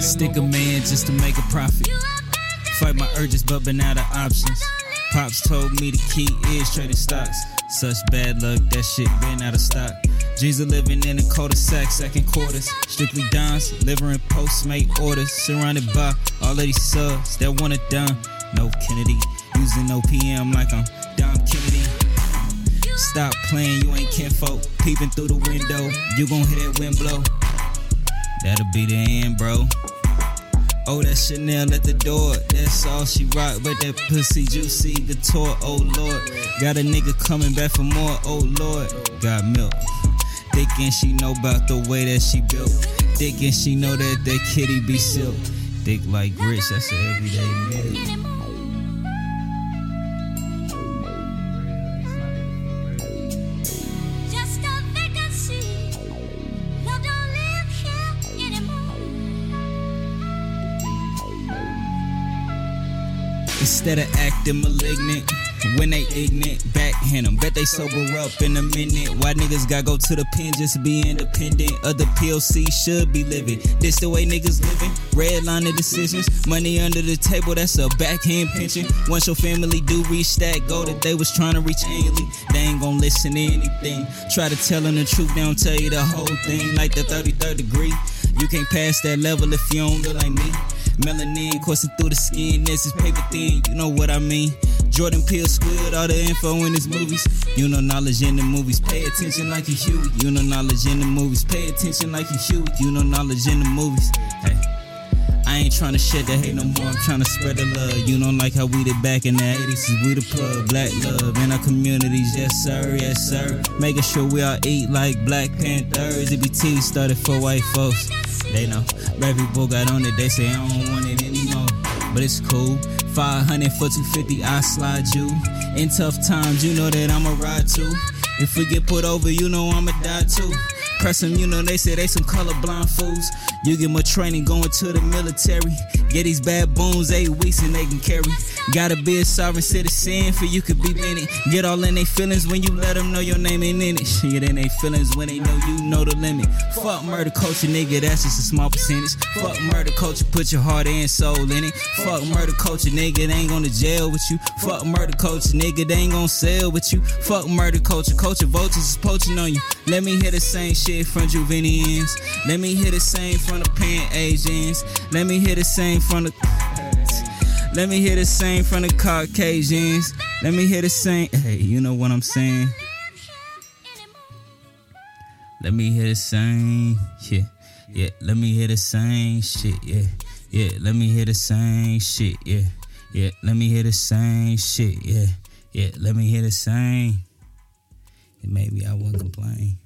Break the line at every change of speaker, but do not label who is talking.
Stick a man just to make a profit. Fight my urges, but been out of options. Pops told me the key is trading stocks. Such bad luck, that shit been out of stock. G's are living in a cul-de-sac, second quarters. Strictly dons, delivering Postmate orders. Surrounded by all of these subs that want it done. No Kennedy, using OPM like I'm Dom Kennedy. Stop playing, you ain't kinfolk. Peeping through the window, you gon' hear that wind blow. That'll be the end, bro. Oh, that Chanel at the door. That's all she rock, but that pussy juicy guitar. Oh Lord, got a nigga coming back for more. Oh Lord, got milk. Thinking she know about the way that she built. Thinking she know that that kitty be silk. Thick like grits, that's an everyday meal. Instead of acting malignant, when they ignorant, backhand them. Bet they sober up in a minute. Why niggas gotta go to the pen just be independent? Other PLC should be living. This the way niggas living. Red line of decisions. Money under the table, that's a backhand pension. Once your family do reach that goal that they was trying to reach annually, they ain't gonna listen to anything. Try to tell them the truth, they don't tell you the whole thing. Like the 33rd degree. You can't pass that level if you don't look like me. Melanin coursing through the skin, this is paper thin, you know what I mean. Jordan Peele squid all the info in his movies. You know knowledge in the movies, pay attention like you Huey. You know knowledge in the movies, pay attention like you Huey. You know knowledge in the movies. Hey. I ain't tryna shed the hate no more, I'm tryna spread the love. You know, like how we did back in the 80s, is we the plug, black love in our communities, yes sir, yes sir. Making sure we all eat like Black Panthers. EBT started for white folks. They know, black people got on it, they say I don't want it anymore. But it's cool. 500 for 250, I slide you. In tough times, you know that I'ma ride too. If we get put over, you know I'ma die too. Press 'em, you know they say they some colorblind fools. You get more training going to the military. Get these bad bones eight weeks and they can carry. Gotta be a sovereign citizen for you could be Bennett. Get all in they feelings when you let them know your name ain't in it. Get in they feelings when they know you know the limit. Fuck murder culture, nigga, that's just a small percentage. Fuck murder culture, put your heart and soul in it. Fuck murder culture, nigga, they ain't gonna jail with you. Fuck murder culture, nigga, they ain't gonna sell with you. Fuck murder culture, culture vultures is poaching on you. Let me hear the same shit from Juvenians. Let me hear the same from the Pan Asians. Let me hear the same from the. Let me hear the same from the Caucasians. Let me hear the same. Hey, you know what I'm saying? Let me hear the same. Yeah, yeah. Let me hear the same shit. Yeah, yeah. Let me hear the same shit. Yeah, yeah. Let me hear the same shit. Yeah, yeah. Let me hear the same. And maybe I wouldn't complain.